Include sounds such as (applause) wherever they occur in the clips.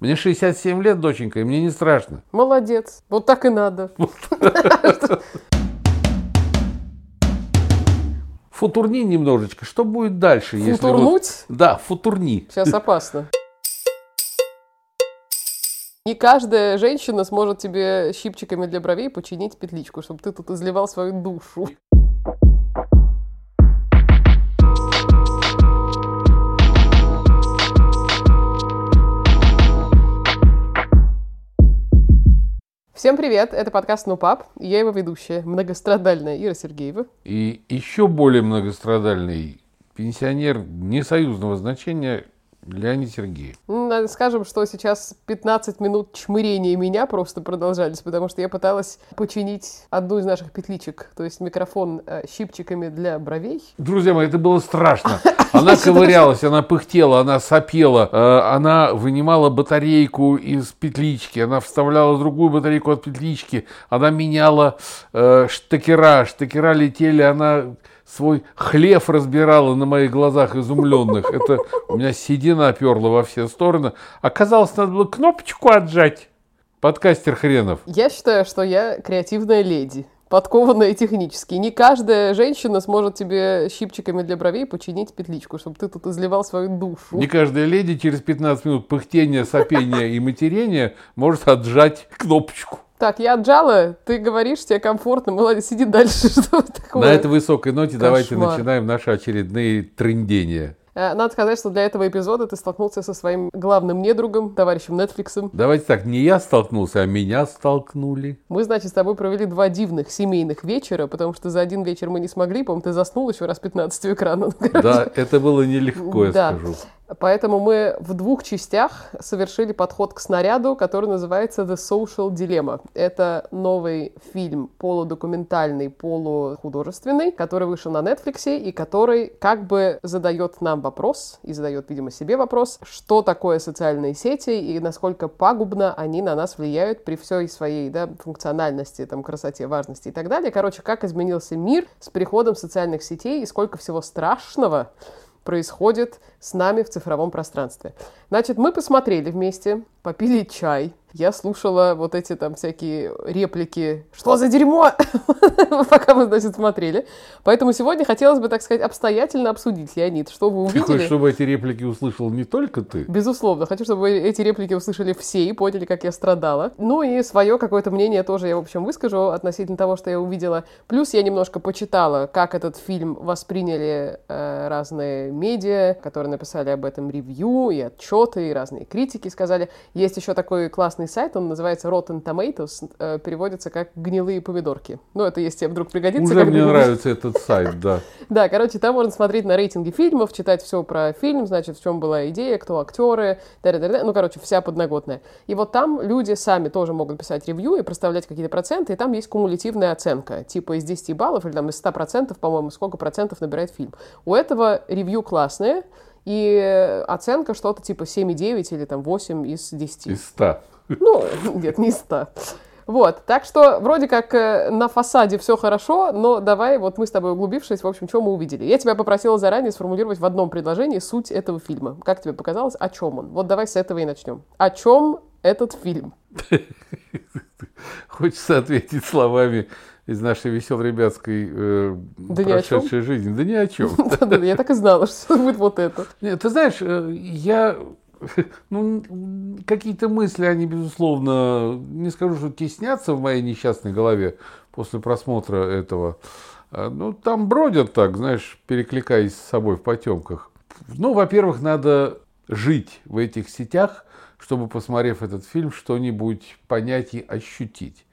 Мне 67 лет, доченька, и мне не страшно. Молодец. Вот так и надо. (laughs) Футурни немножечко. Что будет дальше? если вот- Футурнуть? Да, футурни. Сейчас опасно. Не каждая женщина сможет тебе щипчиками для бровей починить петличку, чтобы ты тут изливал свою душу. Всем привет, это подкаст «Ну, пап», я его ведущая, многострадальная Ира Сергеева. И еще более многострадальный пенсионер несоюзного значения Леонид Сергеев. Надо скажем, что сейчас 15 минут чмырения меня просто продолжались, потому что я пыталась починить одну из наших петличек, то есть микрофон э, щипчиками для бровей. Друзья мои, это было страшно. (laughs) Она ковырялась, она пыхтела, она сопела, э, она вынимала батарейку из петлички, она вставляла другую батарейку от петлички, она меняла э, штекера, штекера летели, она свой хлев разбирала на моих глазах изумленных. Это у меня седина оперла во все стороны. Оказалось, надо было кнопочку отжать. Подкастер хренов. Я считаю, что я креативная леди, подкованная технически. Не каждая женщина сможет тебе щипчиками для бровей починить петличку, чтобы ты тут изливал свою душу. Не каждая леди через 15 минут пыхтения, сопения и матерения может отжать кнопочку. Так, я отжала, ты говоришь, тебе комфортно, молодец, сиди дальше. (laughs) Что такое? На этой высокой ноте давайте Кошмар. начинаем наши очередные трындения. Э, Надо сказать, что для этого эпизода ты столкнулся со своим главным недругом, товарищем Netflix. Давайте так, не я столкнулся, а меня столкнули. Мы, значит, с тобой провели два дивных семейных вечера, потому что за один вечер мы не смогли, по-моему, ты заснул еще раз 15 у экрана. (laughs) Да, это было нелегко, я Да. скажу. Поэтому мы в двух частях совершили подход к снаряду, который называется The Social Dilemma. Это новый фильм полудокументальный, полухудожественный, который вышел на Netflix и который как бы задает нам вопрос, и задает, видимо, себе вопрос, что такое социальные сети и насколько пагубно они на нас влияют при всей своей да, функциональности, там, красоте, важности и так далее. Короче, как изменился мир с приходом социальных сетей и сколько всего страшного происходит с нами в цифровом пространстве. Значит, мы посмотрели вместе, попили чай. Я слушала вот эти там всякие реплики «Что за дерьмо?» (laughs) пока мы, значит, смотрели. Поэтому сегодня хотелось бы, так сказать, обстоятельно обсудить, Леонид, что вы Ты хочешь, увидели. чтобы эти реплики услышал не только ты? Безусловно, хочу, чтобы эти реплики услышали все и поняли, как я страдала. Ну и свое какое-то мнение тоже я, в общем, выскажу относительно того, что я увидела. Плюс я немножко почитала, как этот фильм восприняли э, разные медиа, которые написали об этом ревью и отчеты, и разные критики сказали. Есть еще такой классный сайт, он называется Rotten Tomatoes, э, переводится как «гнилые помидорки». Ну, это если тебе вдруг пригодится. Уже мне нравится этот сайт, да. (laughs) Да, короче, там можно смотреть на рейтинги фильмов, читать все про фильм, значит, в чем была идея, кто актеры, ну, короче, вся подноготная. И вот там люди сами тоже могут писать ревью и проставлять какие-то проценты, и там есть кумулятивная оценка, типа из 10 баллов или там из 100 процентов, по-моему, сколько процентов набирает фильм. У этого ревью классные, и оценка что-то типа 7,9 или там 8 из 10. Из 100. Ну, нет, не 100. Вот, так что вроде как э, на фасаде все хорошо, но давай вот мы с тобой углубившись, в общем, что мы увидели. Я тебя попросила заранее сформулировать в одном предложении суть этого фильма. Как тебе показалось, о чем он? Вот давай с этого и начнем. О чем этот фильм? (laughs) Хочется ответить словами из нашей веселой ребятской э, Да прошедшей жизни. Да ни о чем. (laughs) Я так и знала, (laughs) что будет вот это. Ты знаешь, э, я... (laughs) Ну, какие-то мысли, они, безусловно, не скажу, что теснятся в моей несчастной голове после просмотра этого. А, Ну, там бродят так, знаешь, перекликаясь с собой в потемках. Ну, во-первых, надо жить в этих сетях, чтобы, посмотрев этот фильм, что-нибудь понять и ощутить.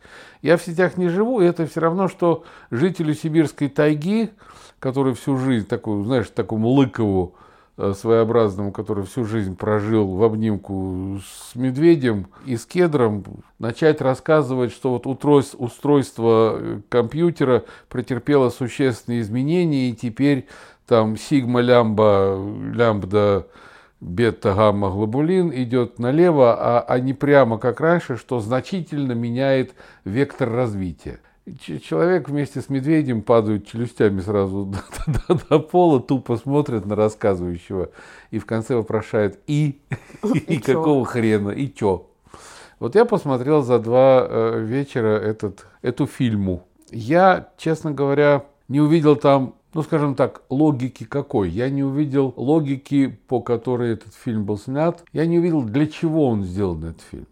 Я в сетях не живу, и это все равно, что жителю сибирской тайги, который всю жизнь, такую, знаешь, такому Лыкову э, своеобразному, который всю жизнь прожил в обнимку с медведем и с кедром, начать рассказывать, что вот утройс- устройство э, компьютера претерпело существенные изменения, и теперь там сигма, лямба, лямбда, бета, гамма, глобулин идет налево, а, а не прямо как раньше, что значительно меняет вектор развития. человек вместе с медведем падают челюстями сразу (laughs) до, до, до пола, тупо смотрят на рассказывающего и в конце вопрошает «и?» (laughs) «И, и какого хрена?» «И чё?» Вот я посмотрел за два э, вечера этот, эту фильму. Я, честно говоря, не увидел там, ну, скажем так, логики какой. Я не увидел логики, по которой этот фильм был снят. Я не увидел, для чего он сделан, этот фильм.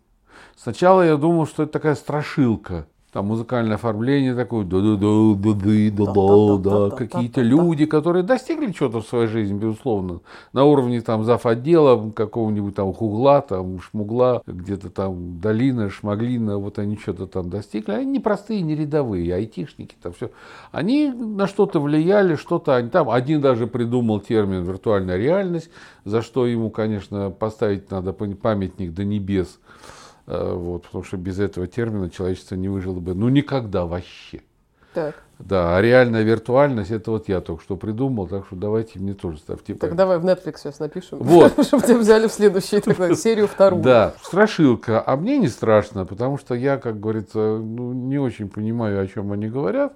Сначала я думал, что это такая страшилка там музыкальное оформление такое, да да да да да да какие-то люди, которые достигли чего-то в своей жизни, безусловно, на уровне там зав. отдела какого-нибудь там хугла, там шмугла, где-то там долина, шмаглина, вот они что-то там достигли, они не простые, не рядовые, айтишники там все, они на что-то влияли, что-то они там, один даже придумал термин виртуальная реальность, за что ему, конечно, поставить надо памятник до небес, вот, потому что без этого термина человечество не выжило бы, ну, никогда вообще. Так. Да, а реальная виртуальность, это вот я только что придумал, так что давайте мне тоже ставьте. Так давай в Netflix сейчас напишем, (laughs) вот. чтобы тебя взяли в следующую такую, серию вторую. Да, страшилка, а мне не страшно, потому что я, как говорится, ну, не очень понимаю, о чем они говорят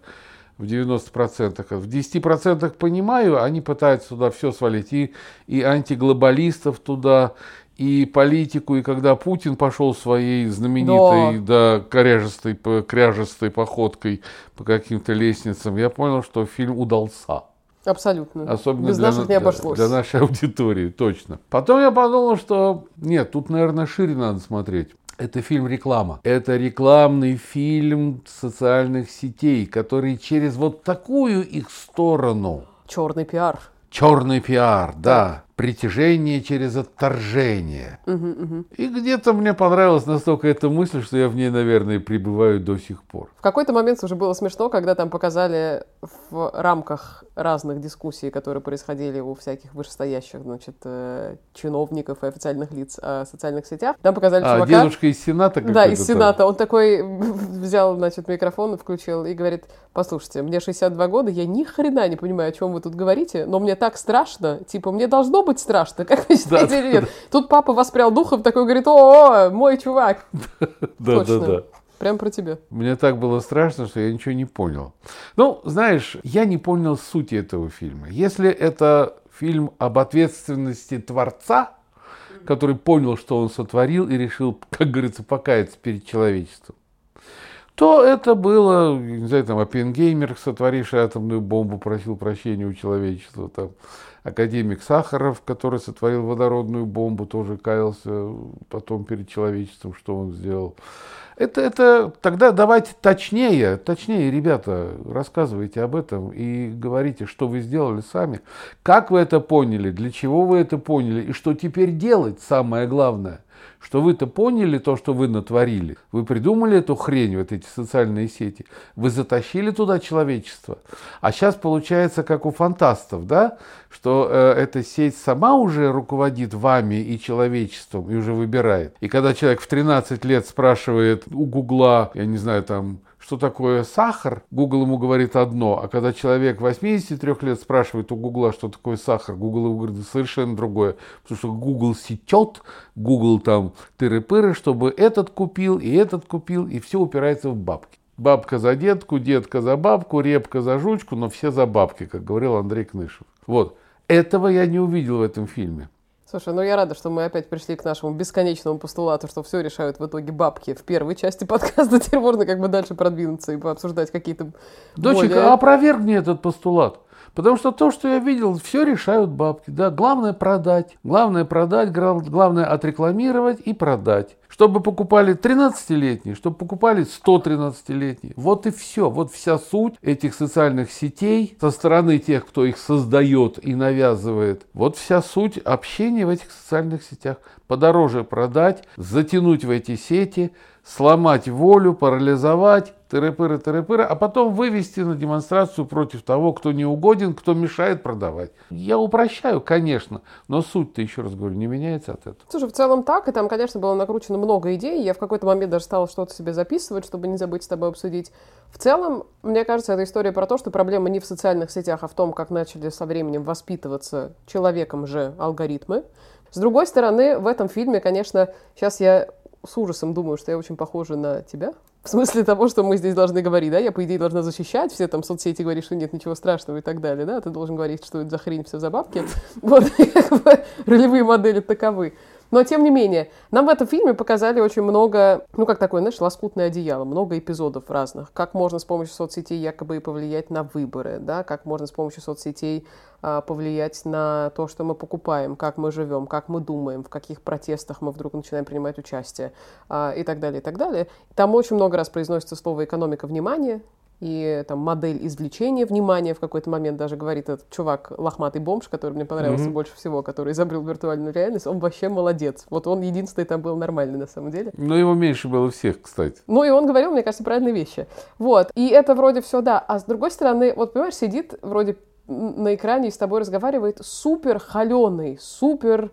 в 90%. В 10% понимаю, они пытаются туда все свалить, и, и антиглобалистов туда, и политику, и когда Путин пошел своей знаменитой, да, да коряжестой, кряжестой походкой по каким-то лестницам, я понял, что фильм удался. Абсолютно. Особенно Без для, наших не обошлось. Для, для нашей (laughs) аудитории, точно. Потом я подумал, что нет, тут, наверное, шире надо смотреть. Это фильм реклама. Это рекламный фильм социальных сетей, который через вот такую их сторону. Черный пиар. Черный пиар, да притяжение через отторжение. Угу, угу. И где-то мне понравилась настолько эта мысль, что я в ней, наверное, пребываю до сих пор. В какой-то момент уже было смешно, когда там показали в рамках разных дискуссий, которые происходили у всяких вышестоящих, значит, э, чиновников и официальных лиц о социальных сетях. Там показали а, чувака... дедушка из Сената? Да, из Сената. Он такой (laughs) взял, значит, микрофон, включил и говорит, послушайте, мне 62 года, я ни хрена не понимаю, о чем вы тут говорите, но мне так страшно, типа, мне должно быть страшно, как вы считаете да, или нет? Да. Тут папа воспрял духом, такой говорит, о, мой чувак. (laughs) Да, да, да. Прям про тебя. Мне так было страшно, что я ничего не понял. Ну, знаешь, я не понял сути этого фильма. Если это фильм об ответственности Творца, который понял, что он сотворил и решил, как говорится, покаяться перед человечеством, то это было, не знаю, там, Оппенгеймер, сотворивший атомную бомбу, просил прощения у человечества, там, академик Сахаров, который сотворил водородную бомбу, тоже каялся потом перед человечеством, что он сделал. Это, это тогда давайте точнее, точнее, ребята, рассказывайте об этом и говорите, что вы сделали сами, как вы это поняли, для чего вы это поняли и что теперь делать, самое главное что вы-то поняли то, что вы натворили. Вы придумали эту хрень, вот эти социальные сети. Вы затащили туда человечество. А сейчас получается, как у фантастов, да, что э, эта сеть сама уже руководит вами и человечеством и уже выбирает. И когда человек в 13 лет спрашивает у Гугла, я не знаю, там, что такое сахар, Google ему говорит одно, а когда человек 83 лет спрашивает у Гугла, что такое сахар, Google ему говорит совершенно другое, потому что Google сетет, Google там тыры-пыры, чтобы этот купил и этот купил, и все упирается в бабки. Бабка за детку, детка за бабку, репка за жучку, но все за бабки, как говорил Андрей Кнышев. Вот. Этого я не увидел в этом фильме. Слушай, ну я рада, что мы опять пришли к нашему бесконечному постулату, что все решают в итоге бабки в первой части подкаста. (laughs) Теперь можно как бы дальше продвинуться и пообсуждать какие-то Доченька, более... опровергни этот постулат. Потому что то, что я видел, все решают бабки. Да? Главное продать. Главное продать, главное отрекламировать и продать. Чтобы покупали 13-летние, чтобы покупали 113-летние. Вот и все. Вот вся суть этих социальных сетей со стороны тех, кто их создает и навязывает. Вот вся суть общения в этих социальных сетях. Подороже продать, затянуть в эти сети, сломать волю, парализовать, тыры-пыры, тыры-пыры, а потом вывести на демонстрацию против того, кто не угоден, кто мешает продавать. Я упрощаю, конечно, но суть-то, еще раз говорю, не меняется от этого. Слушай, в целом так, и там, конечно, было накручено много идей, я в какой-то момент даже стала что-то себе записывать, чтобы не забыть с тобой обсудить. В целом, мне кажется, это история про то, что проблема не в социальных сетях, а в том, как начали со временем воспитываться человеком же алгоритмы. С другой стороны, в этом фильме, конечно, сейчас я с ужасом думаю, что я очень похожа на тебя. В смысле того, что мы здесь должны говорить, да, я, по идее, должна защищать все там соцсети, говорить, что нет ничего страшного и так далее, да, ты должен говорить, что это за хрень, все за бабки. (laughs) Вот, (laughs) ролевые модели таковы. Но, тем не менее, нам в этом фильме показали очень много, ну, как такое, знаешь, лоскутное одеяло, много эпизодов разных. Как можно с помощью соцсетей якобы повлиять на выборы, да, как можно с помощью соцсетей а, повлиять на то, что мы покупаем, как мы живем, как мы думаем, в каких протестах мы вдруг начинаем принимать участие а, и так далее, и так далее. Там очень много раз произносится слово «экономика внимания», и там модель извлечения внимания в какой-то момент даже говорит этот чувак, лохматый бомж, который мне понравился mm-hmm. больше всего, который изобрел виртуальную реальность, он вообще молодец. Вот он единственный там был нормальный на самом деле. Но его меньше было всех, кстати. Ну и он говорил, мне кажется, правильные вещи. Вот. И это вроде все, да. А с другой стороны, вот понимаешь, сидит вроде на экране и с тобой разговаривает супер холеный, супер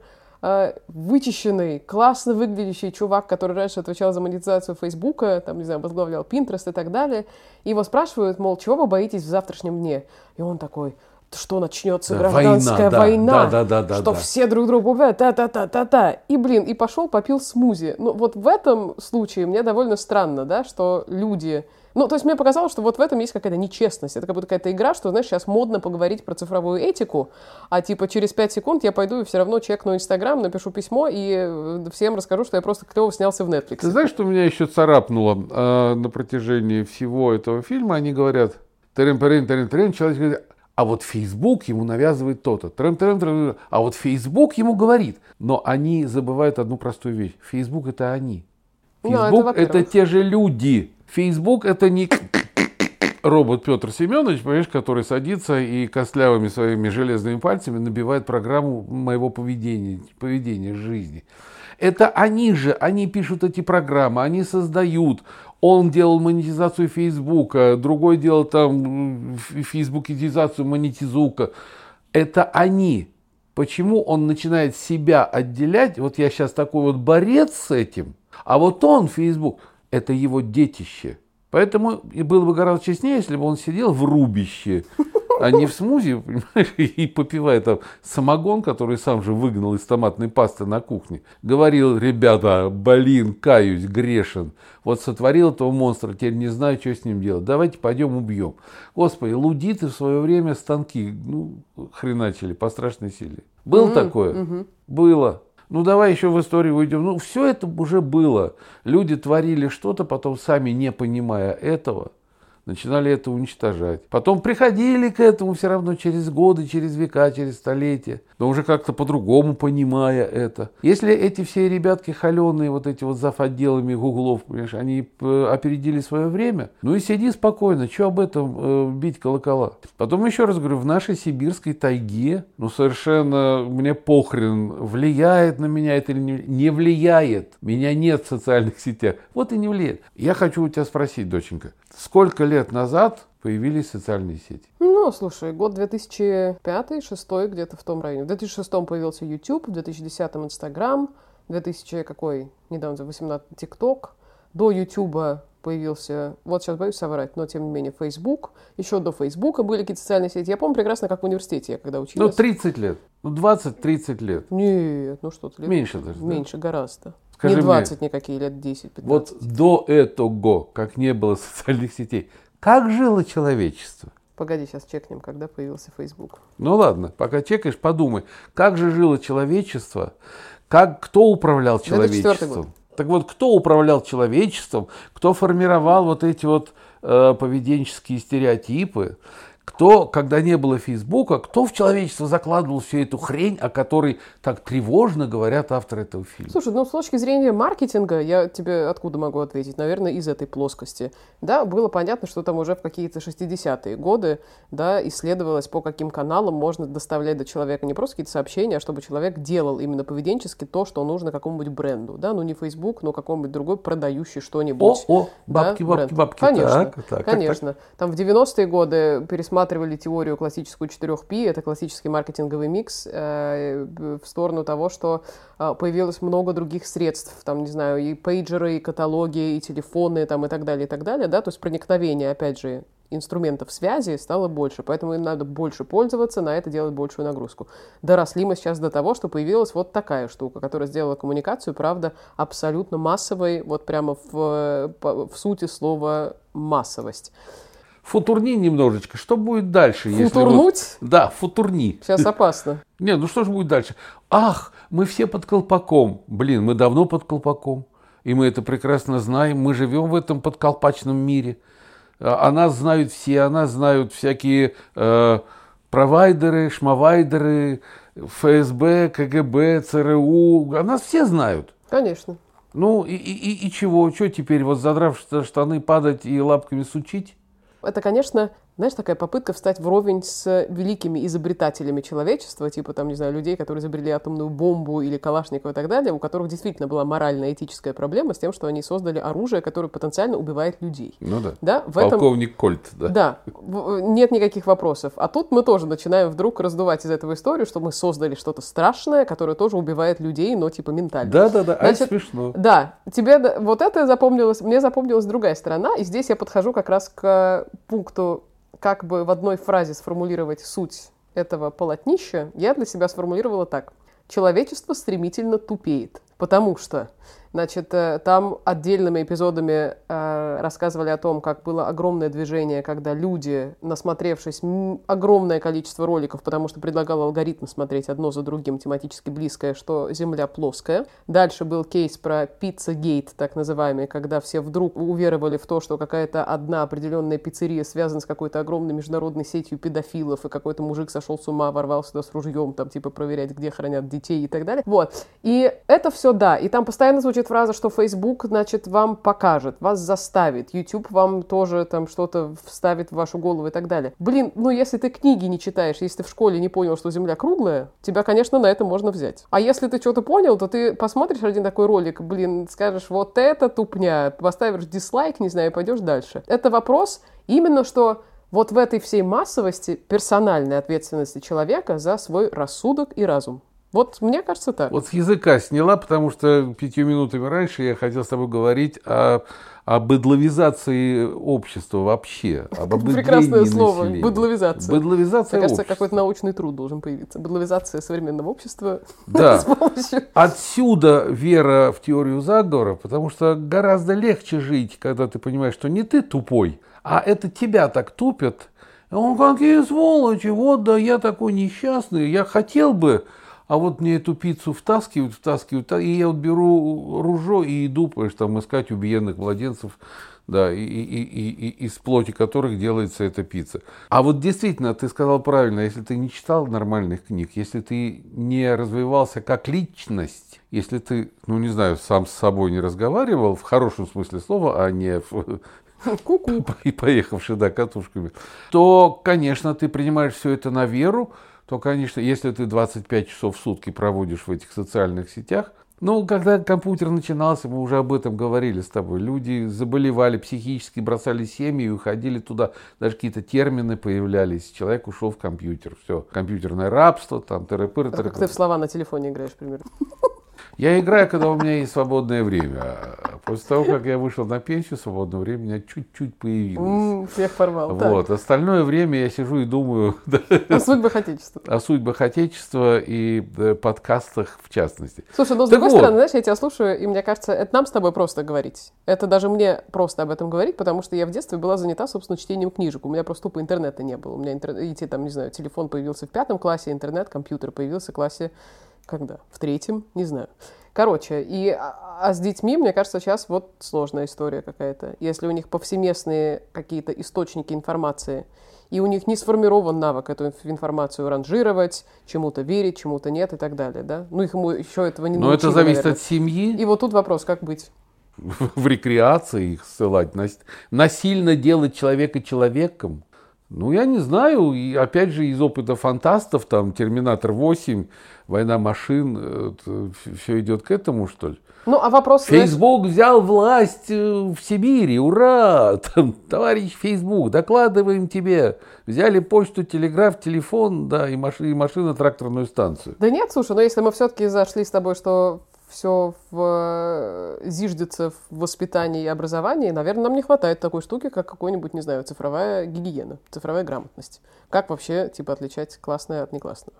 вычищенный, классно выглядящий чувак, который раньше отвечал за монетизацию Фейсбука, там, не знаю, возглавлял Pinterest и так далее. И его спрашивают, мол, чего вы боитесь в завтрашнем дне? И он такой, что начнется да, гражданская война, война да, да, да, что да. все друг друга убивают, та-та-та-та-та. И, блин, и пошел, попил смузи. Ну, вот в этом случае мне довольно странно, да, что люди ну, то есть мне показалось, что вот в этом есть какая-то нечестность. Это как будто какая-то игра, что, знаешь, сейчас модно поговорить про цифровую этику, а типа через 5 секунд я пойду и все равно чекну Инстаграм, напишу письмо и э, всем расскажу, что я просто клево снялся в Netflix. Ты знаешь, что меня еще царапнуло э, на протяжении всего этого фильма? Они говорят, трин трин трин трин человек говорит, а вот Facebook ему навязывает то-то. Трен -трен -трен, а вот Facebook ему говорит. Но они забывают одну простую вещь. Facebook это они. Facebook ну, это, это те же люди. Facebook это не робот Петр Семенович, понимаешь, который садится и костлявыми своими железными пальцами набивает программу моего поведения, поведения жизни. Это они же, они пишут эти программы, они создают. Он делал монетизацию Фейсбука, другой делал там фейсбукизацию, монетизука. Это они. Почему он начинает себя отделять? Вот я сейчас такой вот борец с этим, а вот он, Фейсбук, это его детище. Поэтому и было бы гораздо честнее, если бы он сидел в рубище, а не в смузи, понимаешь, (laughs) и попивая там самогон, который сам же выгнал из томатной пасты на кухне. Говорил, ребята, блин, каюсь, грешен. Вот сотворил этого монстра, теперь не знаю, что с ним делать. Давайте пойдем убьем. Господи, лудиты в свое время станки, ну, хреначили по страшной силе. Было mm-hmm. такое? Mm-hmm. Было. Ну давай еще в историю уйдем. Ну все это уже было. Люди творили что-то, потом сами не понимая этого, начинали это уничтожать. Потом приходили к этому все равно через годы, через века, через столетия но уже как-то по-другому понимая это. Если эти все ребятки холеные, вот эти вот зав. отделами гуглов, понимаешь, они э, опередили свое время, ну и сиди спокойно, что об этом э, бить колокола. Потом еще раз говорю, в нашей сибирской тайге, ну совершенно мне похрен, влияет на меня это или не, не влияет. Меня нет в социальных сетях. Вот и не влияет. Я хочу у тебя спросить, доченька, сколько лет назад появились социальные сети? Ну, слушай, год 2005-2006 где-то в том районе. В 2006 появился YouTube, в 2010 Instagram, 2000 какой, недавно, 18 TikTok. До YouTube появился, вот сейчас боюсь соврать, но тем не менее Facebook. Еще до Facebook были какие-то социальные сети. Я помню прекрасно, как в университете я когда училась. Ну, 30 лет. Ну, 20-30 лет. Нет, ну что ты. Меньше даже. Меньше, да? гораздо. Скажи не 20 мне, никакие, лет 10-15. Вот до этого, как не было социальных сетей, как жило человечество? Погоди, сейчас чекнем, когда появился Facebook. Ну ладно, пока чекаешь, подумай, как же жило человечество, как, кто управлял человечеством? Так вот, кто управлял человечеством, кто формировал вот эти вот э, поведенческие стереотипы, кто, когда не было Фейсбука, кто в человечество закладывал всю эту хрень, о которой так тревожно говорят авторы этого фильма? Слушай, ну с точки зрения маркетинга, я тебе откуда могу ответить? Наверное, из этой плоскости. Да, было понятно, что там уже в какие-то 60-е годы, да, исследовалось, по каким каналам можно доставлять до человека не просто какие-то сообщения, а чтобы человек делал именно поведенчески то, что нужно какому-нибудь бренду, да, ну не Facebook, но какому-нибудь другой продающий что-нибудь. О, о, бабки, да, бабки, бренд. бабки. Конечно, так, так, конечно. Так, так. Там в 90-е годы пересмотрели рассматривали теорию классическую 4P, это классический маркетинговый микс, э, в сторону того, что э, появилось много других средств, там, не знаю, и пейджеры, и каталоги, и телефоны, там, и так далее, и так далее, да, то есть проникновение, опять же, инструментов связи стало больше, поэтому им надо больше пользоваться, на это делать большую нагрузку. Доросли мы сейчас до того, что появилась вот такая штука, которая сделала коммуникацию, правда, абсолютно массовой, вот прямо в, в сути слова массовость. Футурни немножечко. Что будет дальше? Футурнуть? Если вот... Да, футурни. Сейчас опасно. Не, ну что же будет дальше? Ах, мы все под колпаком. Блин, мы давно под колпаком. И мы это прекрасно знаем. Мы живем в этом подколпачном мире. А, о нас знают все, о нас знают всякие э, провайдеры, шмавайдеры, ФСБ, КГБ, ЦРУ. О нас все знают. Конечно. Ну и, и, и чего? Что теперь, вот задрав штаны, падать и лапками сучить? Это, конечно, знаешь, такая попытка встать вровень с великими изобретателями человечества, типа там, не знаю, людей, которые изобрели атомную бомбу или Калашникова и так далее, у которых действительно была моральная этическая проблема с тем, что они создали оружие, которое потенциально убивает людей. Ну да. да? В Полковник этом... Кольт, да. Да, нет никаких вопросов. А тут мы тоже начинаем вдруг раздувать из этого историю, что мы создали что-то страшное, которое тоже убивает людей, но типа ментально. Да, да, да, Значит, а это смешно. Да, тебе вот это запомнилось, мне запомнилась другая сторона, и здесь я подхожу как раз к пункту как бы в одной фразе сформулировать суть этого полотнища, я для себя сформулировала так. Человечество стремительно тупеет, потому что Значит, э, там отдельными эпизодами э, рассказывали о том, как было огромное движение, когда люди, насмотревшись огромное количество роликов, потому что предлагал алгоритм смотреть одно за другим тематически близкое, что Земля плоская. Дальше был кейс про пицца-гейт, так называемый, когда все вдруг уверовали в то, что какая-то одна определенная пиццерия связана с какой-то огромной международной сетью педофилов, и какой-то мужик сошел с ума, ворвался сюда с ружьем, там, типа, проверять, где хранят детей и так далее. Вот. И это все, да. И там постоянно звучит звучит фраза, что Facebook, значит, вам покажет, вас заставит, YouTube вам тоже там что-то вставит в вашу голову и так далее. Блин, ну если ты книги не читаешь, если ты в школе не понял, что Земля круглая, тебя, конечно, на это можно взять. А если ты что-то понял, то ты посмотришь один такой ролик, блин, скажешь, вот это тупня, поставишь дизлайк, не знаю, и пойдешь дальше. Это вопрос именно, что вот в этой всей массовости персональной ответственности человека за свой рассудок и разум. Вот мне кажется так. Вот с языка сняла, потому что пятью минутами раньше я хотел с тобой говорить о, о быдловизации общества вообще. Об (laughs) Прекрасное слово. Населения. Быдловизация. Быдловизация Мне кажется, какой-то научный труд должен появиться. Быдловизация современного общества. (laughs) Да. помощью... Отсюда вера в теорию заговора, потому что гораздо легче жить, когда ты понимаешь, что не ты тупой, а это тебя так тупят. Он какие сволочи, вот да я такой несчастный, я хотел бы а вот мне эту пиццу втаскивают, втаскивают, и я вот беру ружо и иду, понимаешь, там искать убиенных младенцев, да, и, и, и, и, из плоти которых делается эта пицца. А вот действительно, ты сказал правильно, если ты не читал нормальных книг, если ты не развивался как личность, если ты, ну не знаю, сам с собой не разговаривал в хорошем смысле слова, а не в Ку-ку. (laughs) и поехавши, да, катушками, то, конечно, ты принимаешь все это на веру, то, конечно, если ты 25 часов в сутки проводишь в этих социальных сетях, ну, когда компьютер начинался, мы уже об этом говорили с тобой. Люди заболевали психически, бросали семьи и уходили туда. Даже какие-то термины появлялись. Человек ушел в компьютер. Все. Компьютерное рабство, там, тыры-пыры. Как ты в слова на телефоне играешь, примерно. Я играю, когда у меня есть свободное время. После того, как я вышел на пенсию, свободное время у меня чуть-чуть появилось. Всех порвал. Вот. Так. Остальное время я сижу и думаю... (laughs) О судьбах Отечества. О судьбах Отечества и подкастах в частности. Слушай, ну с так другой вот. стороны, знаешь, я тебя слушаю, и мне кажется, это нам с тобой просто говорить. Это даже мне просто об этом говорить, потому что я в детстве была занята, собственно, чтением книжек. У меня просто тупо интернета не было. У меня интернет, там, не знаю, телефон появился в пятом классе, интернет, компьютер появился в классе когда? В третьем? Не знаю. Короче, и, а, а с детьми, мне кажется, сейчас вот сложная история какая-то. Если у них повсеместные какие-то источники информации, и у них не сформирован навык эту информацию ранжировать, чему-то верить, чему-то нет и так далее, да? Ну, их ему еще этого не Но научили, это зависит наверное. от семьи. И вот тут вопрос, как быть? (laughs) В рекреации их ссылать, насильно делать человека человеком. Ну, я не знаю, и опять же из опыта фантастов, там, «Терминатор 8», «Война машин», э, все идет к этому, что ли? Ну, а вопрос... Фейсбук знаешь... взял власть э, в Сибири, ура! (laughs) Там, товарищ Фейсбук, докладываем тебе. Взяли почту, телеграф, телефон, да, и, маш... и машина, тракторную станцию. Да нет, слушай, но если мы все-таки зашли с тобой, что все в, э, зиждется в воспитании и образовании, наверное, нам не хватает такой штуки, как какой-нибудь, не знаю, цифровая гигиена, цифровая грамотность. Как вообще, типа, отличать классное от неклассного?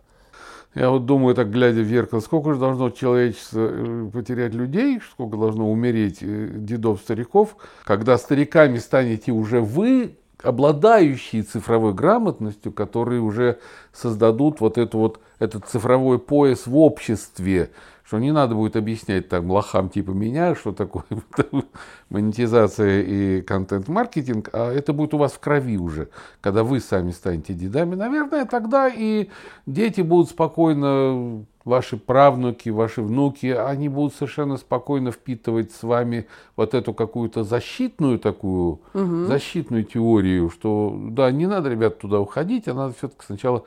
Я вот думаю, так глядя в зеркало, сколько же должно человечество э, потерять людей, сколько должно умереть э, дедов, стариков, когда стариками станете уже вы, обладающие цифровой грамотностью, которые уже создадут вот эту вот, этот цифровой пояс в обществе, что не надо будет объяснять там лохам типа меня, что такое (laughs) монетизация и контент-маркетинг, а это будет у вас в крови уже, когда вы сами станете дедами. Наверное, тогда и дети будут спокойно, ваши правнуки, ваши внуки, они будут совершенно спокойно впитывать с вами вот эту какую-то защитную такую, угу. защитную теорию, что да, не надо, ребят, туда уходить, а надо все-таки сначала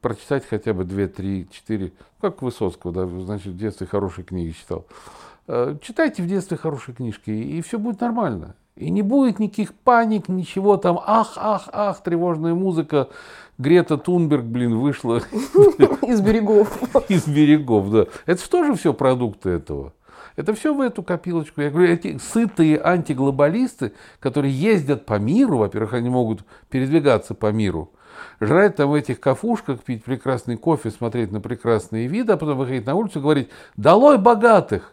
прочитать хотя бы 2, 3, 4, как Высоцкого, да, значит, в детстве хорошие книги читал. Э, читайте в детстве хорошие книжки, и все будет нормально. И не будет никаких паник, ничего там, ах, ах, ах, тревожная музыка. Грета Тунберг, блин, вышла. (laughs) Из берегов. Из берегов, да. Это что же все продукты этого? Это все в эту копилочку. Я говорю, эти сытые антиглобалисты, которые ездят по миру, во-первых, они могут передвигаться по миру, жрать там в этих кафушках, пить прекрасный кофе, смотреть на прекрасные виды, а потом выходить на улицу и говорить «Долой богатых!»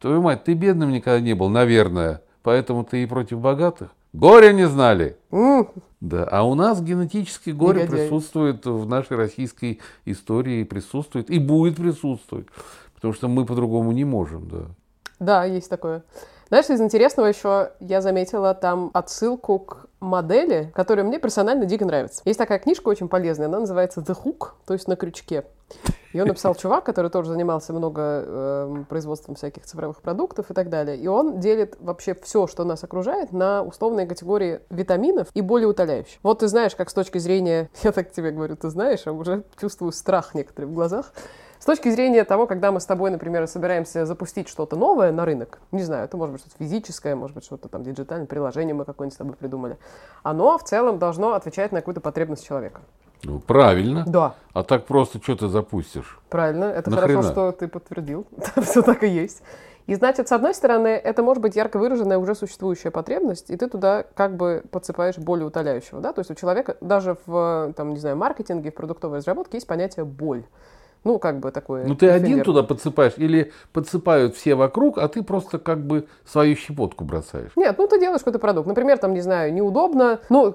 Твою мать, ты бедным никогда не был, наверное, поэтому ты и против богатых. Горя не знали. Mm. Да, а у нас генетически горе Негодяй. присутствует в нашей российской истории, присутствует и будет присутствовать, потому что мы по-другому не можем, да. Да, есть такое. Знаешь, из интересного еще я заметила там отсылку к модели, которая мне персонально дико нравится. Есть такая книжка очень полезная, она называется The Hook, то есть на крючке. Ее написал чувак, который тоже занимался много э, производством всяких цифровых продуктов и так далее. И он делит вообще все, что нас окружает, на условные категории витаминов и более утоляющих. Вот ты знаешь, как с точки зрения, я так тебе говорю, ты знаешь, а уже чувствую страх некоторые в глазах. С точки зрения того, когда мы с тобой, например, собираемся запустить что-то новое на рынок, не знаю, это может быть что-то физическое, может быть что-то там диджитальное, приложение мы какое-нибудь с тобой придумали, оно в целом должно отвечать на какую-то потребность человека. Ну, правильно. Да. А так просто что ты запустишь? Правильно. Это Нахрена? хорошо, что ты подтвердил. (laughs) Все так и есть. И значит, с одной стороны, это может быть ярко выраженная уже существующая потребность, и ты туда как бы подсыпаешь более утоляющего. Да? То есть у человека даже в, там, не знаю, маркетинге, в продуктовой разработке есть понятие боль. Ну, как бы такое. Ну, ты эфемер. один туда подсыпаешь или подсыпают все вокруг, а ты просто как бы свою щепотку бросаешь? Нет, ну ты делаешь какой-то продукт. Например, там, не знаю, неудобно. Ну,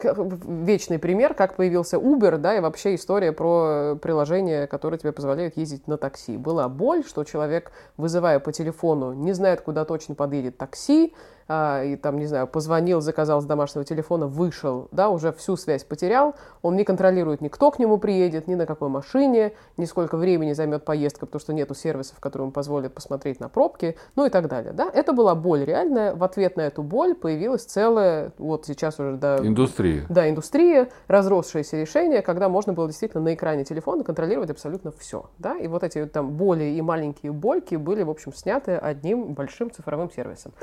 вечный пример, как появился Uber, да, и вообще история про приложение, которое тебе позволяет ездить на такси. Была боль, что человек, вызывая по телефону, не знает, куда точно подъедет такси, и там, не знаю, позвонил, заказал с домашнего телефона, вышел, да, уже всю связь потерял, он не контролирует ни кто к нему приедет, ни на какой машине, ни сколько времени займет поездка, потому что нету сервисов, которые ему позволят посмотреть на пробки, ну и так далее, да. Это была боль реальная, в ответ на эту боль появилась целая, вот сейчас уже, да... Индустрия. Да, индустрия, разросшееся решение, когда можно было действительно на экране телефона контролировать абсолютно все, да, и вот эти там боли и маленькие больки были, в общем, сняты одним большим цифровым сервисом.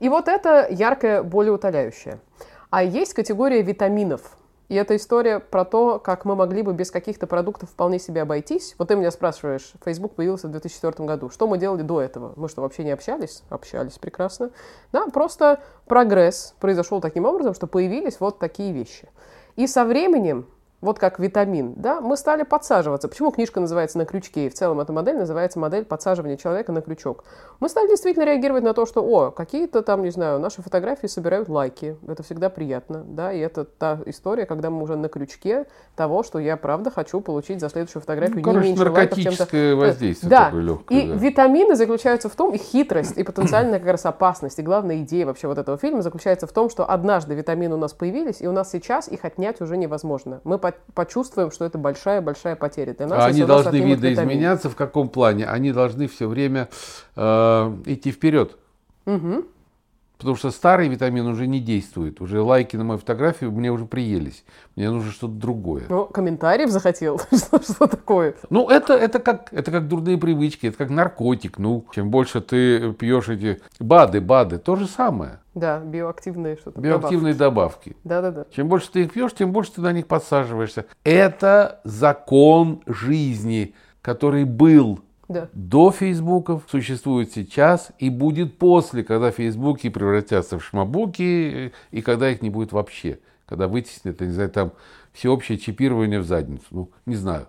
И вот это яркое болеутоляющее. А есть категория витаминов. И это история про то, как мы могли бы без каких-то продуктов вполне себе обойтись. Вот ты меня спрашиваешь, Facebook появился в 2004 году. Что мы делали до этого? Мы что, вообще не общались? Общались прекрасно. Да, просто прогресс произошел таким образом, что появились вот такие вещи. И со временем вот как витамин, да, мы стали подсаживаться. Почему книжка называется «На крючке» и в целом эта модель называется модель подсаживания человека на крючок? Мы стали действительно реагировать на то, что, о, какие-то там, не знаю, наши фотографии собирают лайки, это всегда приятно, да, и это та история, когда мы уже на крючке того, что я правда хочу получить за следующую фотографию ну, короче, не меньше лайков, чем то воздействие да. такое легкое. И да. витамины заключаются в том, и хитрость, и потенциальная как раз опасность, и главная идея вообще вот этого фильма заключается в том, что однажды витамины у нас появились, и у нас сейчас их отнять уже невозможно. Мы почувствуем, что это большая-большая потеря для нас. А они должны видоизменяться в каком плане? Они должны все время э, идти вперед. Угу. Потому что старый витамин уже не действует. Уже лайки на мою фотографию мне уже приелись. Мне нужно что-то другое. Ну, комментариев захотел. (laughs) что, что такое? Ну, это, это, как, это как дурные привычки, это как наркотик. Ну, чем больше ты пьешь эти БАДы, БАДы, то же самое. Да, биоактивные что-то. Биоактивные добавки. Да-да-да. Чем больше ты их пьешь, тем больше ты на них подсаживаешься. Это закон жизни, который был Да. До фейсбуков существует сейчас и будет после, когда фейсбуки превратятся в шмабуки и когда их не будет вообще. Когда вытеснят, не знаю, там всеобщее чипирование в задницу. Ну, не знаю.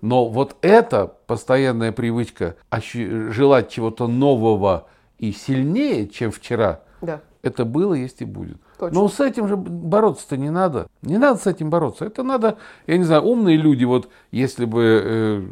Но вот эта постоянная привычка желать чего-то нового и сильнее, чем вчера, Да. это было, есть и будет. Точно. Но с этим же бороться-то не надо. Не надо с этим бороться. Это надо, я не знаю, умные люди, вот если бы э,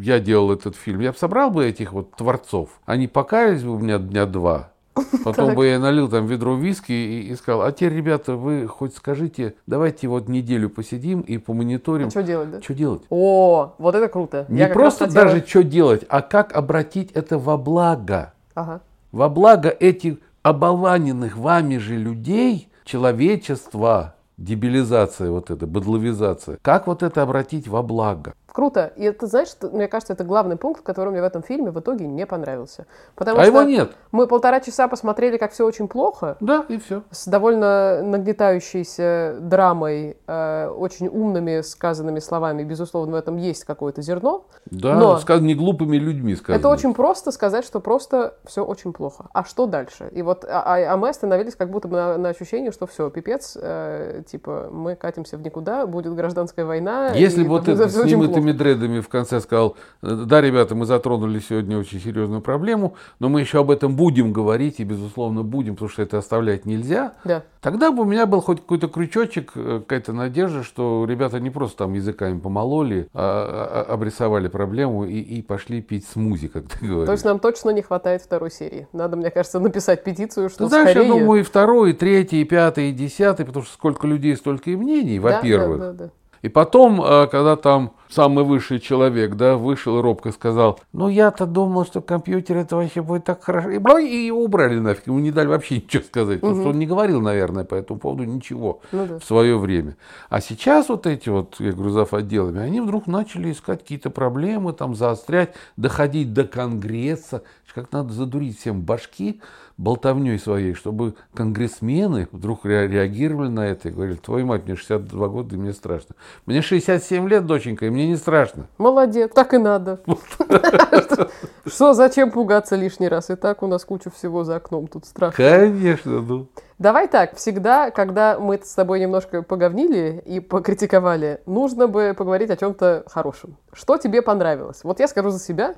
я делал этот фильм, я бы собрал бы этих вот творцов. Они покаялись бы у меня дня два. (laughs) Потом Так. бы я налил там ведро виски и, и сказал, а теперь, ребята, вы хоть скажите, давайте вот неделю посидим и помониторим, Что делать, да? что делать. О, вот это круто. Не Я просто даже что делать, а как обратить это во благо. Ага. Во благо этих оболваненных вами же людей, человечества, дебилизация вот эта, быдловизация. Как вот это обратить во благо? Круто. И это, знаешь, что- мне кажется, это главный пункт, который мне в этом фильме в итоге не понравился. Потому а что его нет. мы полтора часа посмотрели, как все очень плохо, Да, и все. с довольно нагнетающейся драмой, э, очень умными сказанными словами. Безусловно, в этом есть какое-то зерно. Да, Но- сказано не глупыми людьми сказано. Это очень просто сказать, что просто все очень плохо. А что дальше? И вот, а, а- а мы остановились как будто бы на, на ощущении, что все, пипец, э, типа мы катимся в никуда, будет гражданская война. Если и вот там этот всё немытыми дредами в конце сказал, да, ребята, мы затронули сегодня очень серьезную проблему, но мы еще об этом будем говорить, и, безусловно, будем, потому что это оставлять нельзя, Да. Тогда бы у меня был хоть какой-то крючочек, э, какая-то надежда, что ребята не просто там языками помололи, а, а- обрисовали проблему и, и пошли пить смузи, как ты говоришь. То есть нам точно не хватает второй серии. Надо, мне кажется, написать петицию, что Ты знаешь, скорее... я думаю, и второй, и третий, и пятый, и десятый, потому что сколько людей, столько и мнений, Да, во-первых. да, да, да. И потом, э, когда там самый высший человек, да, вышел и робко сказал, ну я-то думал, что компьютер это вообще будет так хорошо. И, бла, и убрали нафиг, ему не дали вообще ничего сказать, потому что он не говорил, наверное, по этому поводу ничего Ну да. в свое время. А сейчас вот эти вот, я говорю, зав. отделами, они вдруг начали искать какие-то проблемы, там заострять, доходить до Конгресса, как надо задурить всем башки болтовней своей, чтобы конгрессмены вдруг ре- реагировали на это и говорили, твою мать, мне 62 года, и мне страшно. Мне 67 лет, доченька, и мне не страшно. Молодец, так и надо. Что, зачем пугаться лишний раз? И так у нас куча всего за окном, тут страшно. Конечно, ну. Давай так, всегда, когда мы с тобой немножко поговнили и покритиковали, нужно бы поговорить о чем-то хорошем. Что тебе понравилось? Вот я скажу за себя.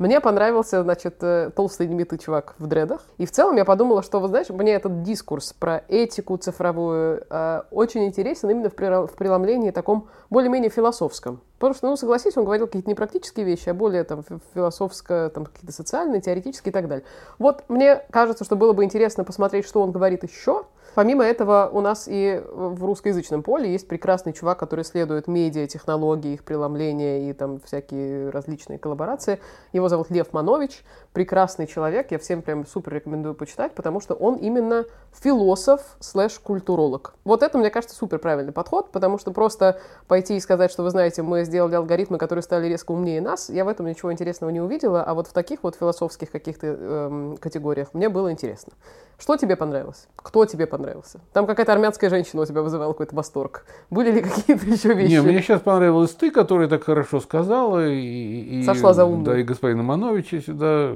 Мне понравился, значит, э, толстый немитый чувак в дредах. И в целом я подумала, что, вы знаешь, мне этот дискурс про этику цифровую э, очень интересен именно в, в преломлении таком более-менее философском. Потому что, ну, согласись, он говорил какие-то не практические вещи, а более там фи- философско, там какие-то социальные, теоретические и так далее. Вот мне кажется, что было бы интересно посмотреть, что он говорит еще. Помимо этого, у нас и в русскоязычном поле есть прекрасный чувак, который исследует медиа, технологии, их преломления и там всякие различные коллаборации. Его зовут Лев Манович. Прекрасный человек. Я всем прям супер рекомендую почитать, потому что он именно философ слэш культуролог. Вот это, мне кажется, супер правильный подход, потому что просто пойти и сказать, что вы знаете, мы сделали алгоритмы, которые стали резко умнее нас, я в этом ничего интересного не увидела, а вот в таких вот философских каких-то эм, категориях мне было интересно. Что тебе понравилось? Кто тебе понравился? Там какая-то армянская женщина у тебя вызывала какой-то восторг. Были ли какие-то (laughs) еще вещи? Не, мне сейчас понравилась ты, которая так хорошо сказала. И, и- Сошла за умную. Да, и господина Мановича сюда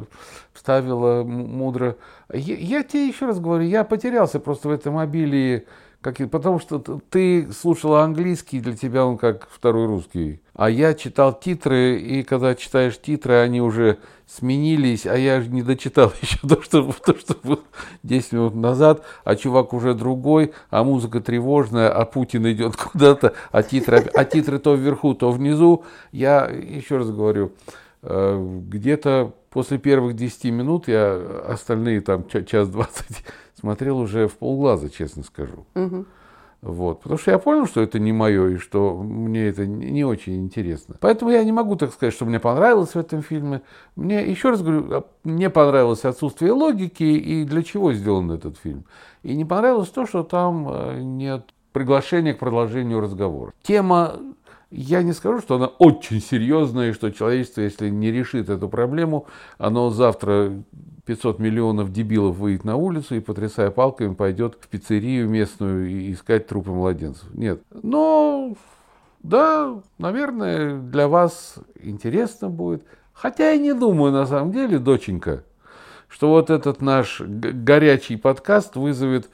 вставила мудро. Я, я тебе еще раз говорю, я потерялся просто в этом обилии, как, потому что ты слушала английский, для тебя он как второй русский. А я читал титры, и когда читаешь титры, они уже сменились, а я не дочитал (laughs) еще то, что, то, что было 10 минут назад, а чувак уже другой, а музыка тревожная, а Путин идет (laughs) куда-то, а титры, а титры то вверху, то внизу. Я еще раз говорю, э, где-то после первых 10 минут я остальные там ча- час 20 смотрел уже в полглаза, честно скажу. Мгм. Вот. Потому что я понял, что это не мое и что мне это не не очень интересно. Поэтому я не могу так сказать, что мне понравилось в этом фильме. Мне, еще раз говорю, а, мне понравилось отсутствие логики и для чего сделан этот фильм. И не понравилось то, что там э, нет приглашения к продолжению разговора. Тема я не скажу, что она очень серьезная, и что человечество, если не решит эту проблему, оно завтра 500 миллионов дебилов выйдет на улицу и, потрясая палками, пойдет в пиццерию местную и искать трупы младенцев. Нет. Но, да, наверное, для вас интересно будет. Хотя я не думаю, на самом деле, доченька, что вот этот наш горячий подкаст вызовет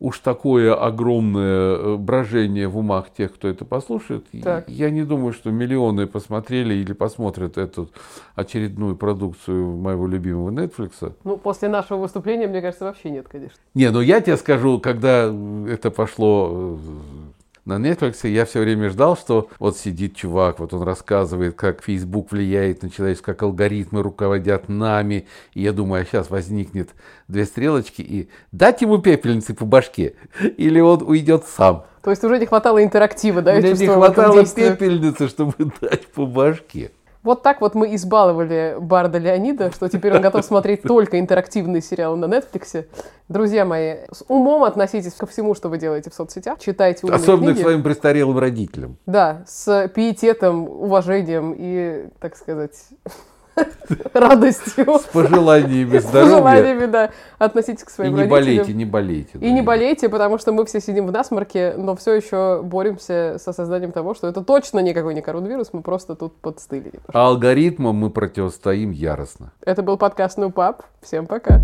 уж такое огромное э, брожение в умах тех, кто это послушает. Так. Я не думаю, что миллионы посмотрели или посмотрят эту очередную продукцию моего любимого Netflix. Ну, после нашего выступления, мне кажется, вообще нет, конечно. Не, ну я тебе скажу, когда это пошло э, на Netflix я все время ждал, что вот сидит чувак, вот он рассказывает, как Facebook влияет на человечество, как алгоритмы руководят нами. И я думаю, а сейчас возникнет две стрелочки и дать ему пепельницы по башке, (laughs) или он уйдет сам. То есть уже не хватало интерактива, да? Мне не хватало пепельницы, чтобы (laughs) дать по башке. Вот так вот мы избаловали Барда Леонида, что теперь он готов смотреть только интерактивные сериалы на Netflix. Друзья мои, с умом относитесь ко всему, что вы делаете в соцсетях. Читайте умные Особенно книги. к своим престарелым родителям. Да, с пиететом, уважением и, так сказать, (laughs) радостью. С пожеланиями здоровья. С пожеланиями, да. Относитесь к своим и не болейте, не болейте. И не болейте, потому что мы все сидим в насморке, но все еще боремся со созданием того, что это точно никакой не коронавирус, мы просто тут подстыли. А алгоритмам мы противостоим яростно. Это был подкаст «Ну, пап». Всем пока.